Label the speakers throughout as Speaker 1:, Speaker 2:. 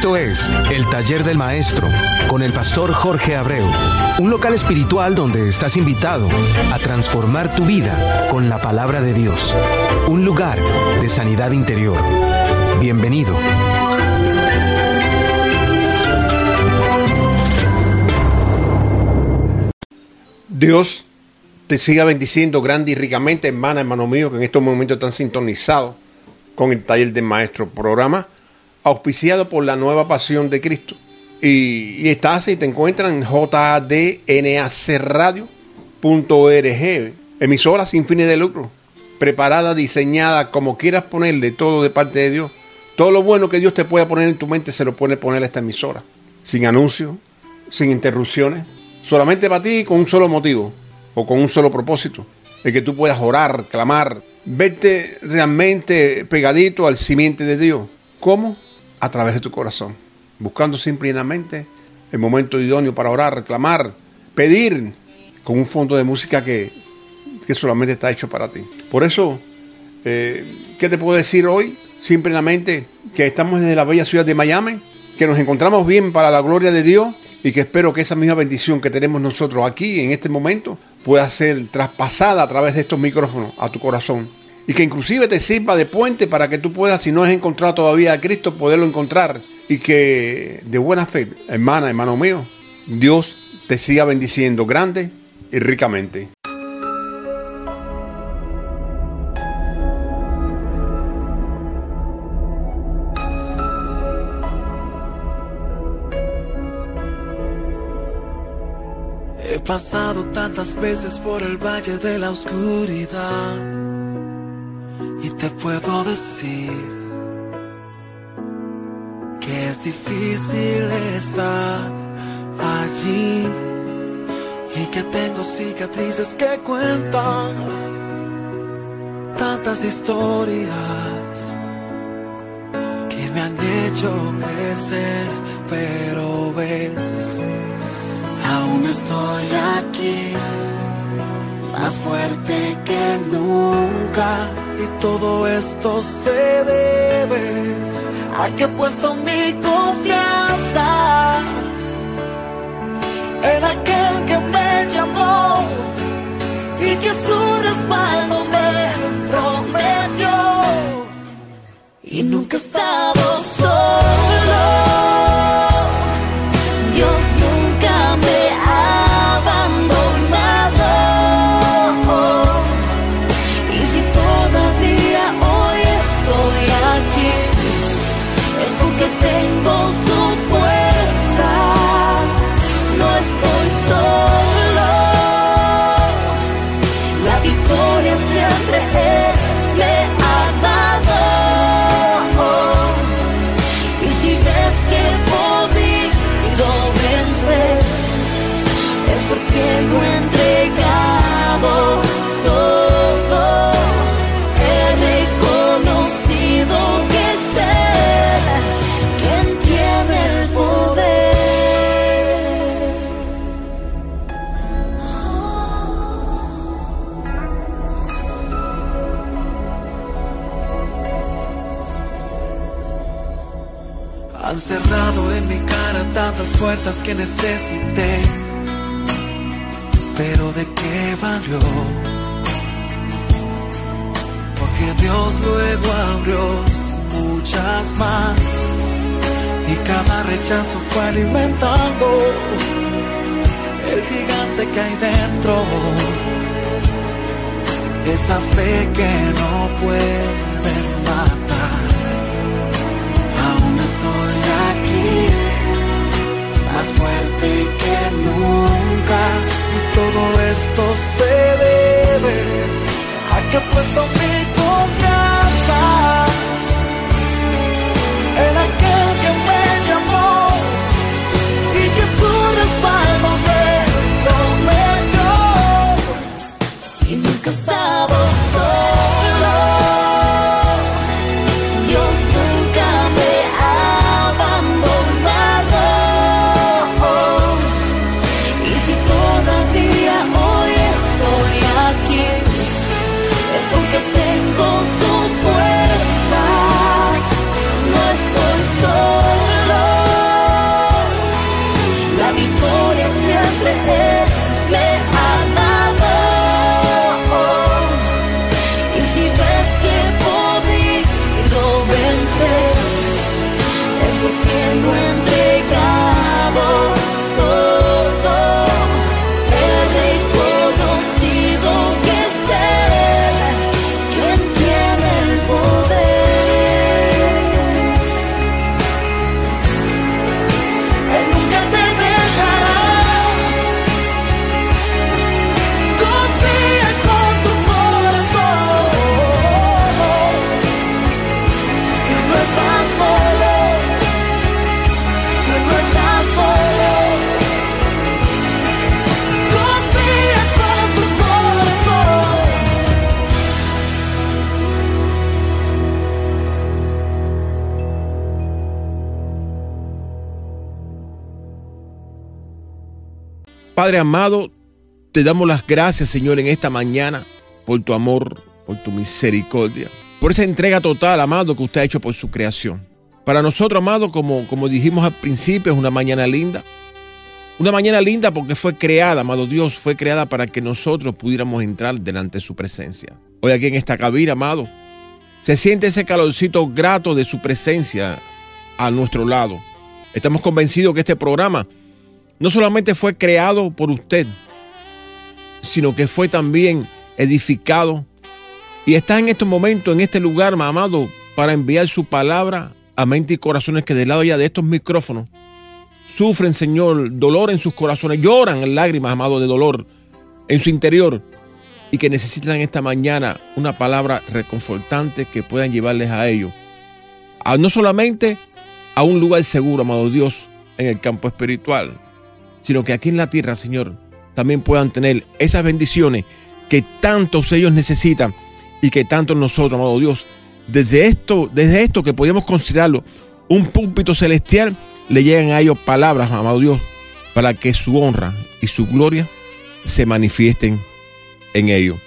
Speaker 1: Esto es El Taller del Maestro con el pastor Jorge Abreu, un local espiritual donde estás invitado a transformar tu vida con la palabra de Dios, un lugar de sanidad interior. Bienvenido.
Speaker 2: Dios te siga bendiciendo grande y ricamente, hermana, hermano mío, que en estos momentos están sintonizados con el taller del maestro programa auspiciado por la nueva pasión de Cristo. Y, estás y te encuentran en jdnacradio.org, emisora sin fines de lucro, preparada, diseñada, como quieras ponerle todo de parte de Dios. Todo lo bueno que Dios te pueda poner en tu mente se lo puede poner a esta emisora, sin anuncios, sin interrupciones, solamente para ti con un solo motivo o con un solo propósito, de que tú puedas orar, clamar, verte realmente pegadito al simiente de Dios. ¿Cómo? A través de tu corazón, buscando simplemente el momento idóneo para orar, reclamar, pedir con un fondo de música que, que solamente está hecho para ti. Por eso, eh, ¿qué te puedo decir hoy? Simplemente que estamos desde la bella ciudad de Miami, que nos encontramos bien para la gloria de Dios y que espero que esa misma bendición que tenemos nosotros aquí en este momento pueda ser traspasada a través de estos micrófonos a tu corazón y que inclusive te sirva de puente para que tú puedas, si no has encontrado todavía a Cristo, poderlo encontrar y que de buena fe, hermana, hermano mío, Dios te siga bendiciendo grande y ricamente.
Speaker 3: He pasado tantas veces por el valle de la oscuridad y te puedo decir que es difícil estar allí y que tengo cicatrices que cuentan tantas historias que me han hecho crecer, pero ves, aún estoy aquí más fuerte que nunca. Y todo esto se debe a que he puesto mi confianza en aquel que me llamó y que su respaldo me prometió. Y nunca he estado solo. Puertas que necesité, pero de qué valió. Porque Dios luego abrió muchas más y cada rechazo fue alimentando el gigante que hay dentro. Esa fe que no puede más fuerte que nunca. Y todo esto se debe a que he puesto mi
Speaker 2: Padre amado, te damos las gracias, Señor, en esta mañana por tu amor, por tu misericordia, por esa entrega total, amado, que usted ha hecho por su creación. Para nosotros, amado, como, como dijimos al principio, es una mañana linda. Una mañana linda porque fue creada, amado Dios, fue creada para que nosotros pudiéramos entrar delante de su presencia. Hoy aquí en esta cabina, amado, se siente ese calorcito grato de su presencia a nuestro lado. Estamos convencidos que este programa no solamente fue creado por usted, sino que fue también edificado y está en estos momentos, en este lugar, amado, para enviar su palabra a mente y corazones que del lado ya de estos micrófonos sufren, Señor, dolor en sus corazones, lloran lágrimas, amado, de dolor en su interior y que necesitan esta mañana una palabra reconfortante que puedan llevarles a ellos. A, no solamente a un lugar seguro, amado Dios, en el campo espiritual, sino que aquí en la tierra, Señor, también puedan tener esas bendiciones que tantos ellos necesitan y que tanto nosotros, amado Dios, desde esto, desde esto que podemos considerarlo un púlpito celestial, le llegan a ellos palabras, amado Dios, para que su honra y su gloria se manifiesten en ellos.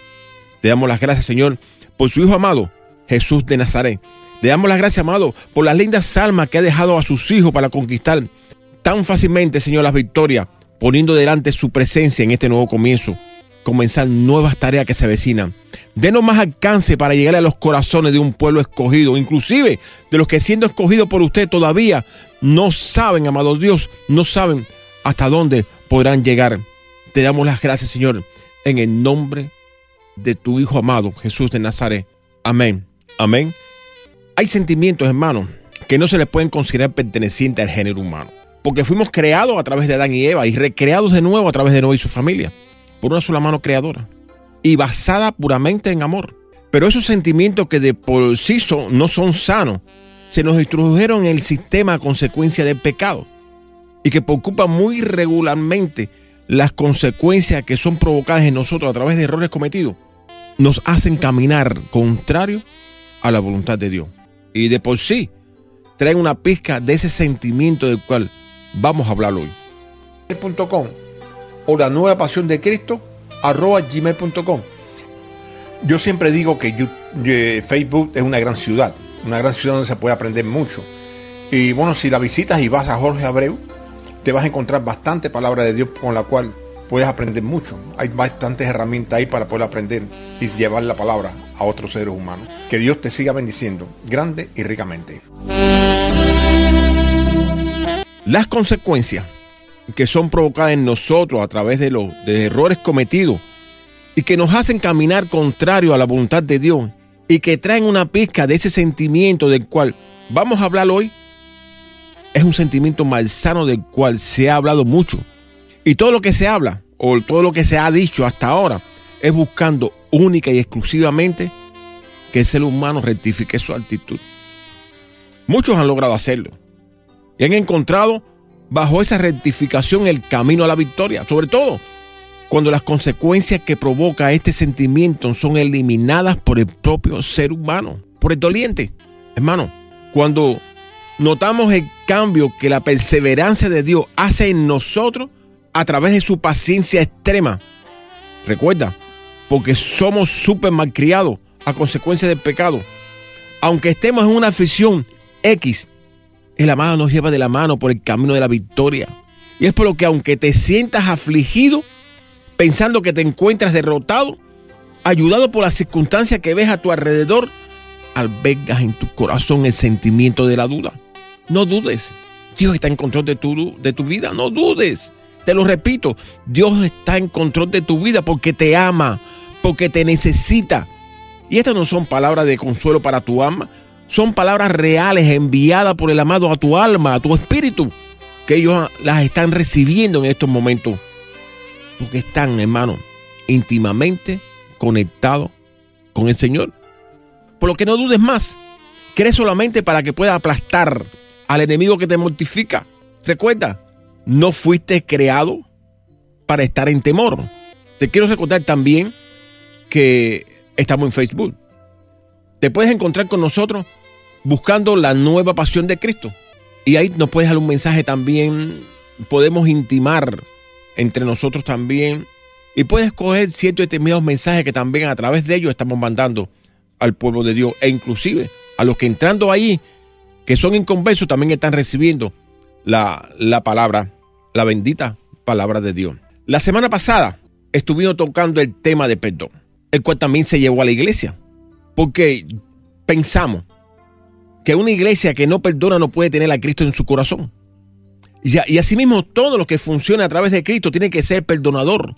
Speaker 2: Te damos las gracias, Señor, por su Hijo amado, Jesús de Nazaret. Le damos las gracias, amado, por las lindas almas que ha dejado a sus hijos para conquistar tan fácilmente, Señor, las victorias, poniendo delante su presencia en este nuevo comienzo comenzar nuevas tareas que se avecinan. Denos más alcance para llegar a los corazones de un pueblo escogido, inclusive de los que siendo escogidos por usted todavía no saben, amado Dios, no saben hasta dónde podrán llegar. Te damos las gracias, Señor, en el nombre de tu Hijo amado, Jesús de Nazaret. Amén. Amén. Hay sentimientos, hermanos, que no se les pueden considerar pertenecientes al género humano, porque fuimos creados a través de Adán y Eva y recreados de nuevo a través de Noé y su familia por una sola mano creadora y basada puramente en amor. Pero esos sentimientos que de por sí no son sanos, se nos introdujeron en el sistema a consecuencia del pecado y que preocupan muy regularmente las consecuencias que son provocadas en nosotros a través de errores cometidos, nos hacen caminar contrario a la voluntad de Dios. Y de por sí traen una pizca de ese sentimiento del cual vamos a hablar hoy o la nueva pasión de Cristo arroba gmail.com. Yo siempre digo que eh, Facebook es una gran ciudad, una gran ciudad donde se puede aprender mucho. Y bueno, si la visitas y vas a Jorge Abreu, te vas a encontrar bastante palabra de Dios con la cual puedes aprender mucho. Hay bastantes herramientas ahí para poder aprender y llevar la palabra a otros seres humanos. Que Dios te siga bendiciendo grande y ricamente. Las consecuencias que son provocadas en nosotros a través de los de errores cometidos y que nos hacen caminar contrario a la voluntad de Dios y que traen una pizca de ese sentimiento del cual vamos a hablar hoy, es un sentimiento malsano del cual se ha hablado mucho. Y todo lo que se habla, o todo lo que se ha dicho hasta ahora, es buscando única y exclusivamente que el ser humano rectifique su actitud. Muchos han logrado hacerlo y han encontrado bajo esa rectificación el camino a la victoria, sobre todo cuando las consecuencias que provoca este sentimiento son eliminadas por el propio ser humano, por el doliente. Hermano, cuando notamos el cambio que la perseverancia de Dios hace en nosotros a través de su paciencia extrema, recuerda, porque somos súper malcriados a consecuencia del pecado, aunque estemos en una afición X, el amado nos lleva de la mano por el camino de la victoria. Y es por lo que aunque te sientas afligido, pensando que te encuentras derrotado, ayudado por las circunstancias que ves a tu alrededor, albergas en tu corazón el sentimiento de la duda. No dudes. Dios está en control de tu, de tu vida. No dudes. Te lo repito, Dios está en control de tu vida porque te ama, porque te necesita. Y estas no son palabras de consuelo para tu alma, son palabras reales enviadas por el amado a tu alma, a tu espíritu, que ellos las están recibiendo en estos momentos. Porque están, hermano, íntimamente conectados con el Señor. Por lo que no dudes más. Crees solamente para que pueda aplastar al enemigo que te mortifica. Recuerda, no fuiste creado para estar en temor. Te quiero recordar también que estamos en Facebook. Te puedes encontrar con nosotros buscando la nueva pasión de Cristo. Y ahí nos puedes dar un mensaje también, podemos intimar entre nosotros también. Y puedes coger ciertos determinados mensajes que también a través de ellos estamos mandando al pueblo de Dios. E inclusive a los que entrando ahí, que son inconversos, también están recibiendo la, la palabra, la bendita palabra de Dios. La semana pasada estuvimos tocando el tema de perdón, el cual también se llevó a la iglesia. Porque pensamos que una iglesia que no perdona no puede tener a Cristo en su corazón. Y, asimismo, todo lo que funciona a través de Cristo tiene que ser perdonador.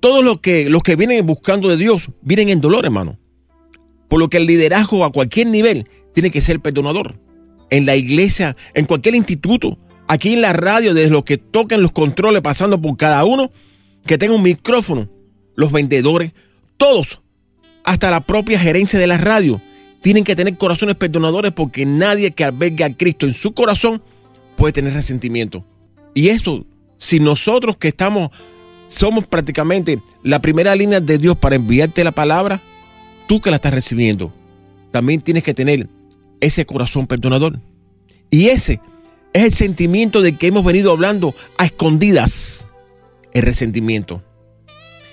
Speaker 2: Todos los que, los que vienen buscando de Dios vienen en dolor, hermano. Por lo que el liderazgo a cualquier nivel tiene que ser perdonador. En la iglesia, en cualquier instituto, aquí en la radio, desde los que tocan los controles, pasando por cada uno, que tenga un micrófono, los vendedores, todos, hasta la propia gerencia de la radio, tienen que tener corazones perdonadores porque nadie que albergue a Cristo en su corazón puede tener resentimiento. Y eso, si nosotros que estamos, somos prácticamente la primera línea de Dios para enviarte la palabra, tú que la estás recibiendo, también tienes que tener ese corazón perdonador. Y ese es el sentimiento de que hemos venido hablando a escondidas, el resentimiento.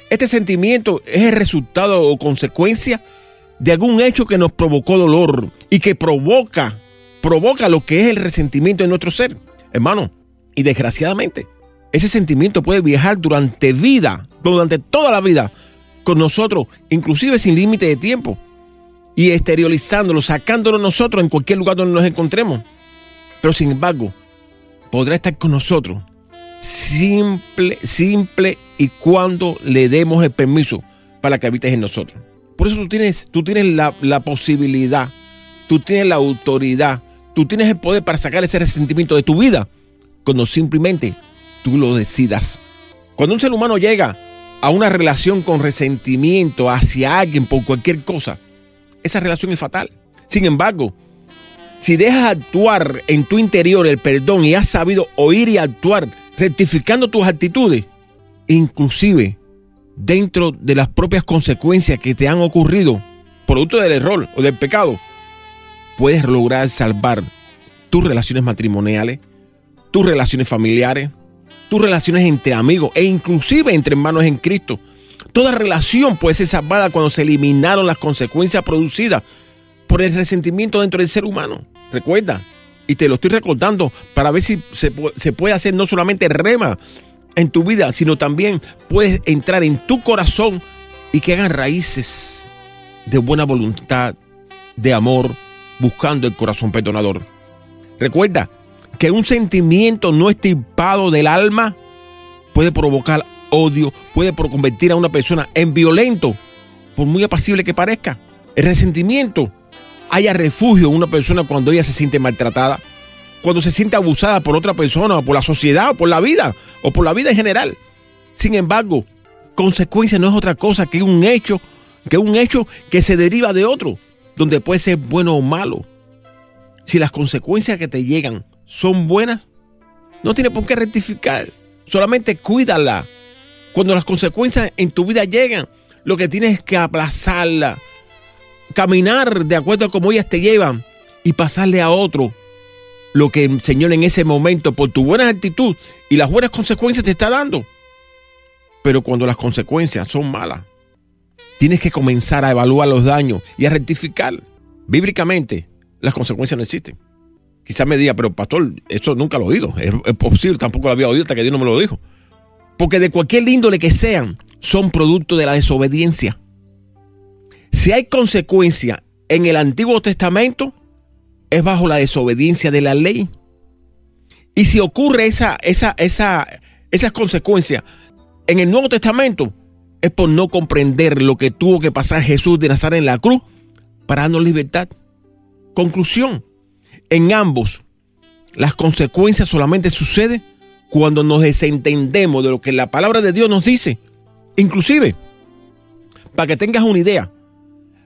Speaker 2: Este sentimiento es el resultado o consecuencia de algún hecho que nos provocó dolor y que provoca provoca lo que es el resentimiento en nuestro ser, hermano. Y desgraciadamente, ese sentimiento puede viajar durante vida, durante toda la vida, con nosotros, inclusive sin límite de tiempo, y exteriorizándolo, sacándolo nosotros en cualquier lugar donde nos encontremos. Pero sin embargo, podrá estar con nosotros simple, simple y cuando le demos el permiso para que habites en nosotros. Por eso tú tienes, tú tienes la, la posibilidad, tú tienes la autoridad Tú tienes el poder para sacar ese resentimiento de tu vida cuando simplemente tú lo decidas. Cuando un ser humano llega a una relación con resentimiento hacia alguien por cualquier cosa, esa relación es fatal. Sin embargo, si dejas actuar en tu interior el perdón y has sabido oír y actuar rectificando tus actitudes, inclusive dentro de las propias consecuencias que te han ocurrido, producto del error o del pecado, puedes lograr salvar tus relaciones matrimoniales, tus relaciones familiares, tus relaciones entre amigos e inclusive entre hermanos en Cristo. Toda relación puede ser salvada cuando se eliminaron las consecuencias producidas por el resentimiento dentro del ser humano. Recuerda, y te lo estoy recordando para ver si se, se puede hacer no solamente rema en tu vida, sino también puedes entrar en tu corazón y que hagan raíces de buena voluntad, de amor, buscando el corazón perdonador. Recuerda que un sentimiento no estipado del alma puede provocar odio, puede convertir a una persona en violento, por muy apacible que parezca. El resentimiento haya refugio en una persona cuando ella se siente maltratada, cuando se siente abusada por otra persona, o por la sociedad, o por la vida, o por la vida en general. Sin embargo, consecuencia no es otra cosa que un hecho, que un hecho que se deriva de otro donde puede ser bueno o malo. Si las consecuencias que te llegan son buenas, no tiene por qué rectificar. Solamente cuídala. Cuando las consecuencias en tu vida llegan, lo que tienes es que aplazarla. Caminar de acuerdo a cómo ellas te llevan y pasarle a otro lo que el Señor en ese momento, por tu buena actitud y las buenas consecuencias, te está dando. Pero cuando las consecuencias son malas, tienes que comenzar a evaluar los daños y a rectificar. Bíblicamente, las consecuencias no existen. Quizás me diga, pero pastor, eso nunca lo he oído. Es, posible, tampoco lo había oído hasta que Dios no me lo dijo. Porque de cualquier índole que sean, son producto de la desobediencia. Si hay consecuencia en el Antiguo Testamento, es bajo la desobediencia de la ley. Y si ocurre esa, esa, esa, esas consecuencias en el Nuevo Testamento, es por no comprender lo que tuvo que pasar Jesús de Nazaret en la cruz para darnos libertad. Conclusión, en ambos las consecuencias solamente suceden cuando nos desentendemos de lo que la palabra de Dios nos dice. Inclusive, para que tengas una idea,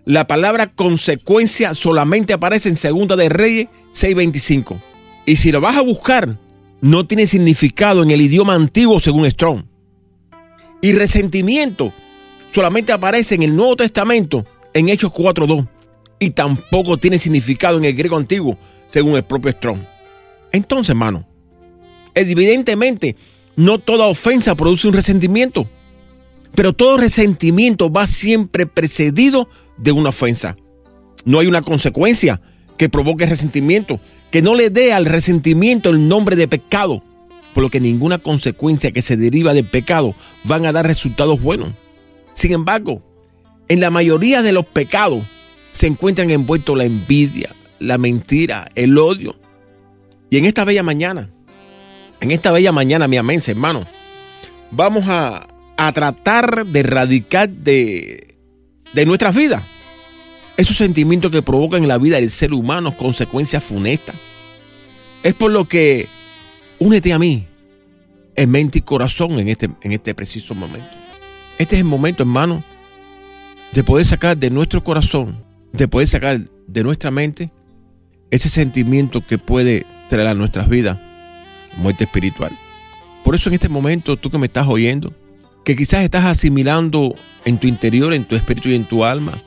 Speaker 2: la palabra consecuencia solamente aparece en Segunda de Reyes 6:25. Y si lo vas a buscar, no tiene significado en el idioma antiguo según Strong. Y resentimiento solamente aparece en el Nuevo Testamento en Hechos 4.2 y tampoco tiene significado en el griego antiguo según el propio Strong. Entonces, hermano, evidentemente no toda ofensa produce un resentimiento, pero todo resentimiento va siempre precedido de una ofensa. No hay una consecuencia que provoque resentimiento, que no le dé al resentimiento el nombre de pecado, por lo que ninguna consecuencia que se deriva del pecado van a dar resultados buenos. Sin embargo, en la mayoría de los pecados se encuentran envueltos la envidia, la mentira, el odio. Y en esta bella mañana, en esta bella mañana, mi amense, hermano, vamos a, a tratar de erradicar de, de nuestras vidas esos sentimientos que provocan en la vida del ser humano consecuencias funestas. Es por lo que únete a mí en mente y corazón en este, en este preciso momento. Este es el momento, hermano, de poder sacar de nuestro corazón, de poder sacar de nuestra mente ese sentimiento que puede traer a nuestras vidas muerte espiritual. Por eso en este momento, tú que me estás oyendo, que quizás estás asimilando en tu interior, en tu espíritu y en tu alma,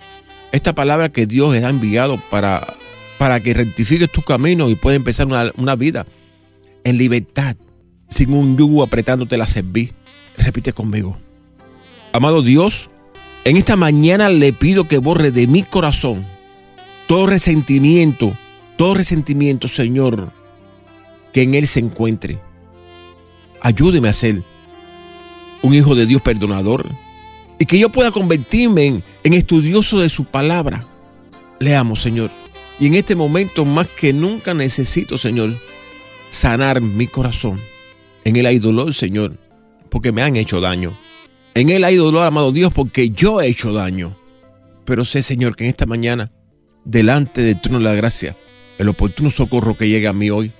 Speaker 2: esta palabra que Dios ha enviado para, para que rectifiques tu camino y puedas empezar una, una vida en libertad, sin un yugo apretándote la cerviz. Repite conmigo. Amado Dios, en esta mañana le pido que borre de mi corazón todo resentimiento, todo resentimiento, Señor, que en él se encuentre. Ayúdeme a ser un hijo de Dios perdonador y que yo pueda convertirme en, estudioso de su palabra. Leamos, Señor. Y en este momento más que nunca necesito, Señor, sanar mi corazón. En él hay dolor, Señor, porque me han hecho daño. En él hay dolor, amado Dios, porque yo he hecho daño. Pero sé, Señor, que en esta mañana, delante del trono de la gracia, el oportuno socorro que llega a mí hoy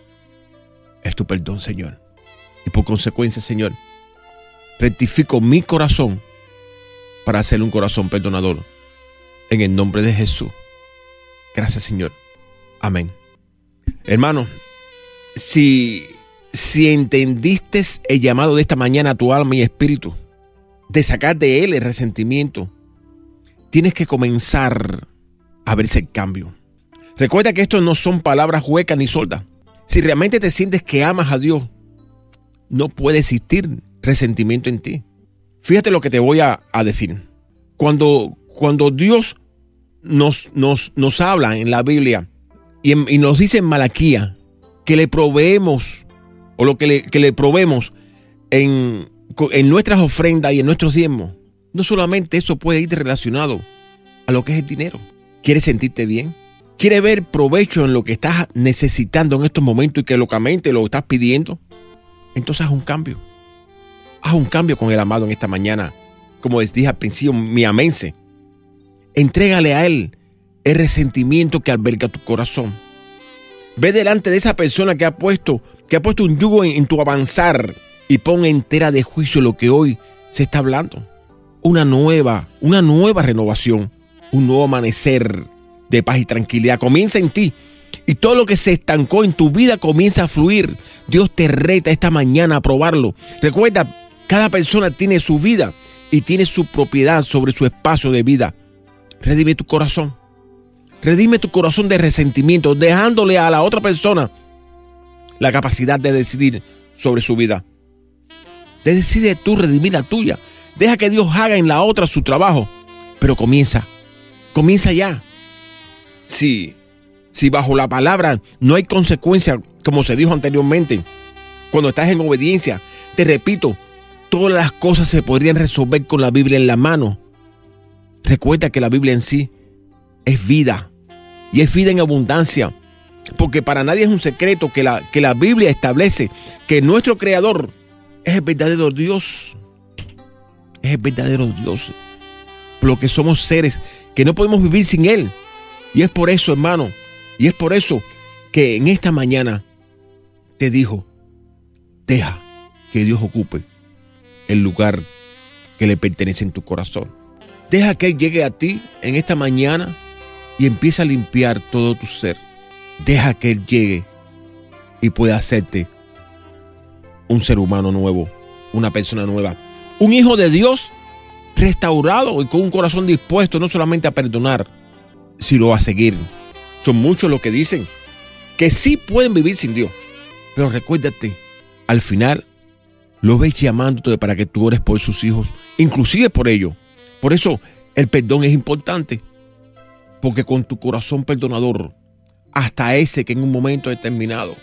Speaker 2: es tu perdón, Señor. Y por consecuencia, Señor, rectifico mi corazón para hacer un corazón perdonador. En el nombre de Jesús. Gracias, Señor. Amén. Hermano, si, si entendiste el llamado de esta mañana a tu alma y espíritu, de sacar de él el resentimiento, tienes que comenzar a verse el cambio. Recuerda que esto no son palabras huecas ni soldas. Si realmente te sientes que amas a Dios, no puede existir resentimiento en ti. Fíjate lo que te voy a, decir. Cuando, cuando Dios nos, nos, nos, habla en la Biblia y, nos dice en Malaquía que le proveemos o lo que le, que le proveemos en, en nuestras ofrendas y en nuestros diezmos, no solamente eso puede ir relacionado a lo que es el dinero. ¿Quieres sentirte bien? ¿Quieres ver provecho en lo que estás necesitando en estos momentos y que locamente lo estás pidiendo? Entonces haz un cambio haz un cambio con el amado en esta mañana. Como les dije al principio, mi amense. Entrégale a Él el resentimiento que alberga tu corazón. Ve delante de esa persona que ha puesto, que ha puesto un yugo en, en tu avanzar y pon entera de juicio lo que hoy se está hablando. Una nueva, una nueva renovación, un nuevo amanecer de paz y tranquilidad. Comienza en ti y todo lo que se estancó en tu vida comienza a fluir. Dios te reta esta mañana a probarlo. Recuerda, cada persona tiene su vida y tiene su propiedad sobre su espacio de vida. Redime tu corazón. Redime tu corazón de resentimiento, dejándole a la otra persona la capacidad de decidir sobre su vida. decide tú redimir la tuya. Deja que Dios haga en la otra su trabajo. Pero comienza. Comienza ya. Si, si bajo la palabra no hay consecuencia, como se dijo anteriormente, cuando estás en obediencia, te repito, todas las cosas se podrían resolver con la Biblia en la mano. Recuerda que la Biblia en sí es vida y es vida en abundancia. Porque para nadie es un secreto que la, que la Biblia establece que nuestro Creador es el verdadero Dios. Es el verdadero Dios. Por lo que somos seres que no podemos vivir sin Él. Y es por eso, hermano, y es por eso que en esta mañana te dijo, deja que Dios ocupe el lugar que le pertenece en tu corazón. Deja que Él llegue a ti en esta mañana y empieza a limpiar todo tu ser. Deja que Él llegue y pueda hacerte un ser humano nuevo, una persona nueva, un hijo de Dios restaurado y con un corazón dispuesto no solamente a perdonar, sino a seguir. Son muchos los que dicen que sí pueden vivir sin Dios, pero recuérdate, al final lo ves llamándote para que tú ores por sus hijos, inclusive por ellos. Por eso el perdón es importante, porque con tu corazón perdonador, hasta ese que en un momento determinado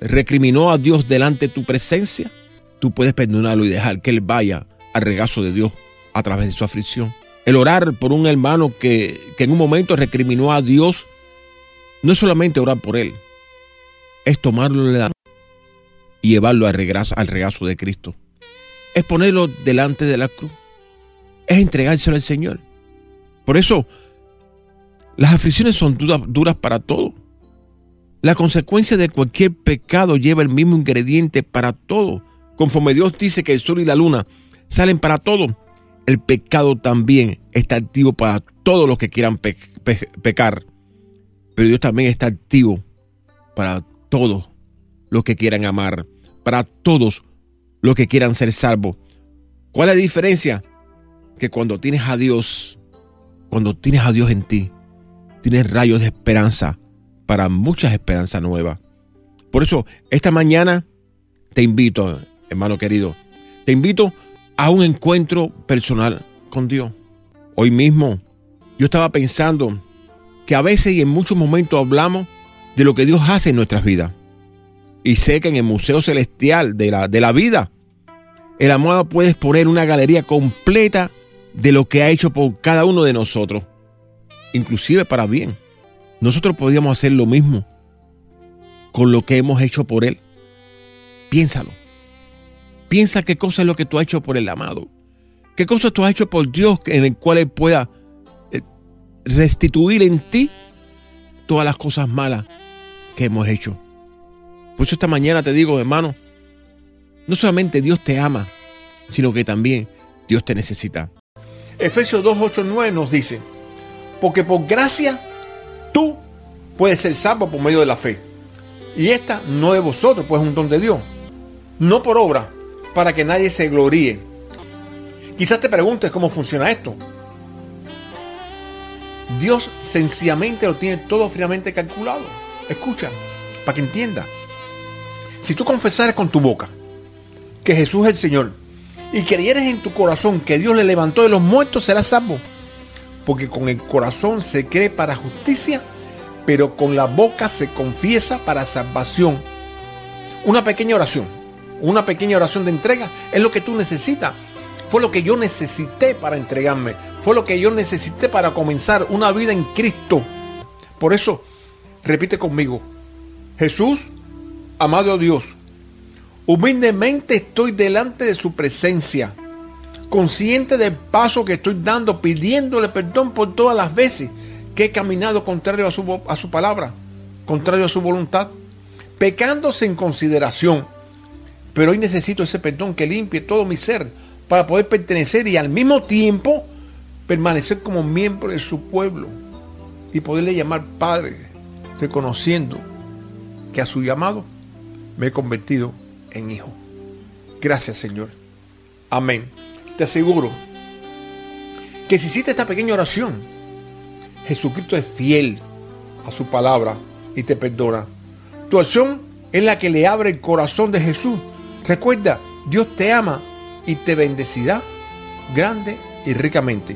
Speaker 2: recriminó a Dios delante de tu presencia, tú puedes perdonarlo y dejar que él vaya al regazo de Dios a través de su aflicción. El orar por un hermano que, que en un momento recriminó a Dios, no es solamente orar por él, es tomarlo de la y llevarlo al regazo, al regazo de Cristo. Es ponerlo delante de la cruz. Es entregárselo al Señor. Por eso, las aflicciones son duras, duras para todo. La consecuencia de cualquier pecado lleva el mismo ingrediente para todo. Conforme Dios dice que el sol y la luna salen para todo, el pecado también está activo para todos los que quieran pe pe pecar. Pero Dios también está activo para todos los que quieran amar, para todos los que quieran ser salvos. ¿Cuál es la diferencia? Que cuando tienes a Dios, cuando tienes a Dios en ti, tienes rayos de esperanza para muchas esperanzas nuevas. Por eso, esta mañana te invito, hermano querido, te invito a un encuentro personal con Dios. Hoy mismo yo estaba pensando que a veces y en muchos momentos hablamos de lo que Dios hace en nuestras vidas. Y sé que en el Museo Celestial de la, de la Vida, el amado puede exponer una galería completa de lo que ha hecho por cada uno de nosotros, inclusive para bien. Nosotros podríamos hacer lo mismo con lo que hemos hecho por Él. Piénsalo. Piensa qué cosa es lo que tú has hecho por el amado. ¿Qué cosa tú has hecho por Dios en el cual Él pueda eh, restituir en ti todas las cosas malas que hemos hecho? Por eso esta mañana te digo, hermano, no solamente Dios te ama, sino que también Dios te necesita.
Speaker 4: Efesios 2, 8, 9 nos dice, porque por gracia tú puedes ser salvo por medio de la fe. Y esta no de vosotros, pues es un don de Dios. No por obra, para que nadie se gloríe. Quizás te preguntes cómo funciona esto. Dios sencillamente lo tiene todo fríamente calculado. Escucha, para que entienda. Si tú confesares con tu boca que Jesús es el Señor y creyeres en tu corazón que Dios le levantó de los muertos, serás salvo. Porque con el corazón se cree para justicia, pero con la boca se confiesa para salvación. Una pequeña oración, una pequeña oración de entrega es lo que tú necesitas. Fue lo que yo necesité para entregarme. Fue lo que yo necesité para comenzar una vida en Cristo. Por eso, repite conmigo, Jesús, amado Dios, humildemente estoy delante de su presencia, consciente del paso que estoy dando, pidiéndole perdón por todas las veces que he caminado contrario a su, a su palabra, contrario a su voluntad, pecando sin consideración. Pero hoy necesito ese perdón que limpie todo mi ser para poder pertenecer y al mismo tiempo permanecer como miembro de su pueblo y poderle llamar Padre, reconociendo que a su llamado me he convertido en hijo. Gracias Señor. Amén. Te aseguro que si hiciste esta pequeña oración, Jesucristo es fiel a su palabra y te perdona. Tu acción es la que le abre el corazón de Jesús. Recuerda, Dios te ama y te bendecirá grande y ricamente.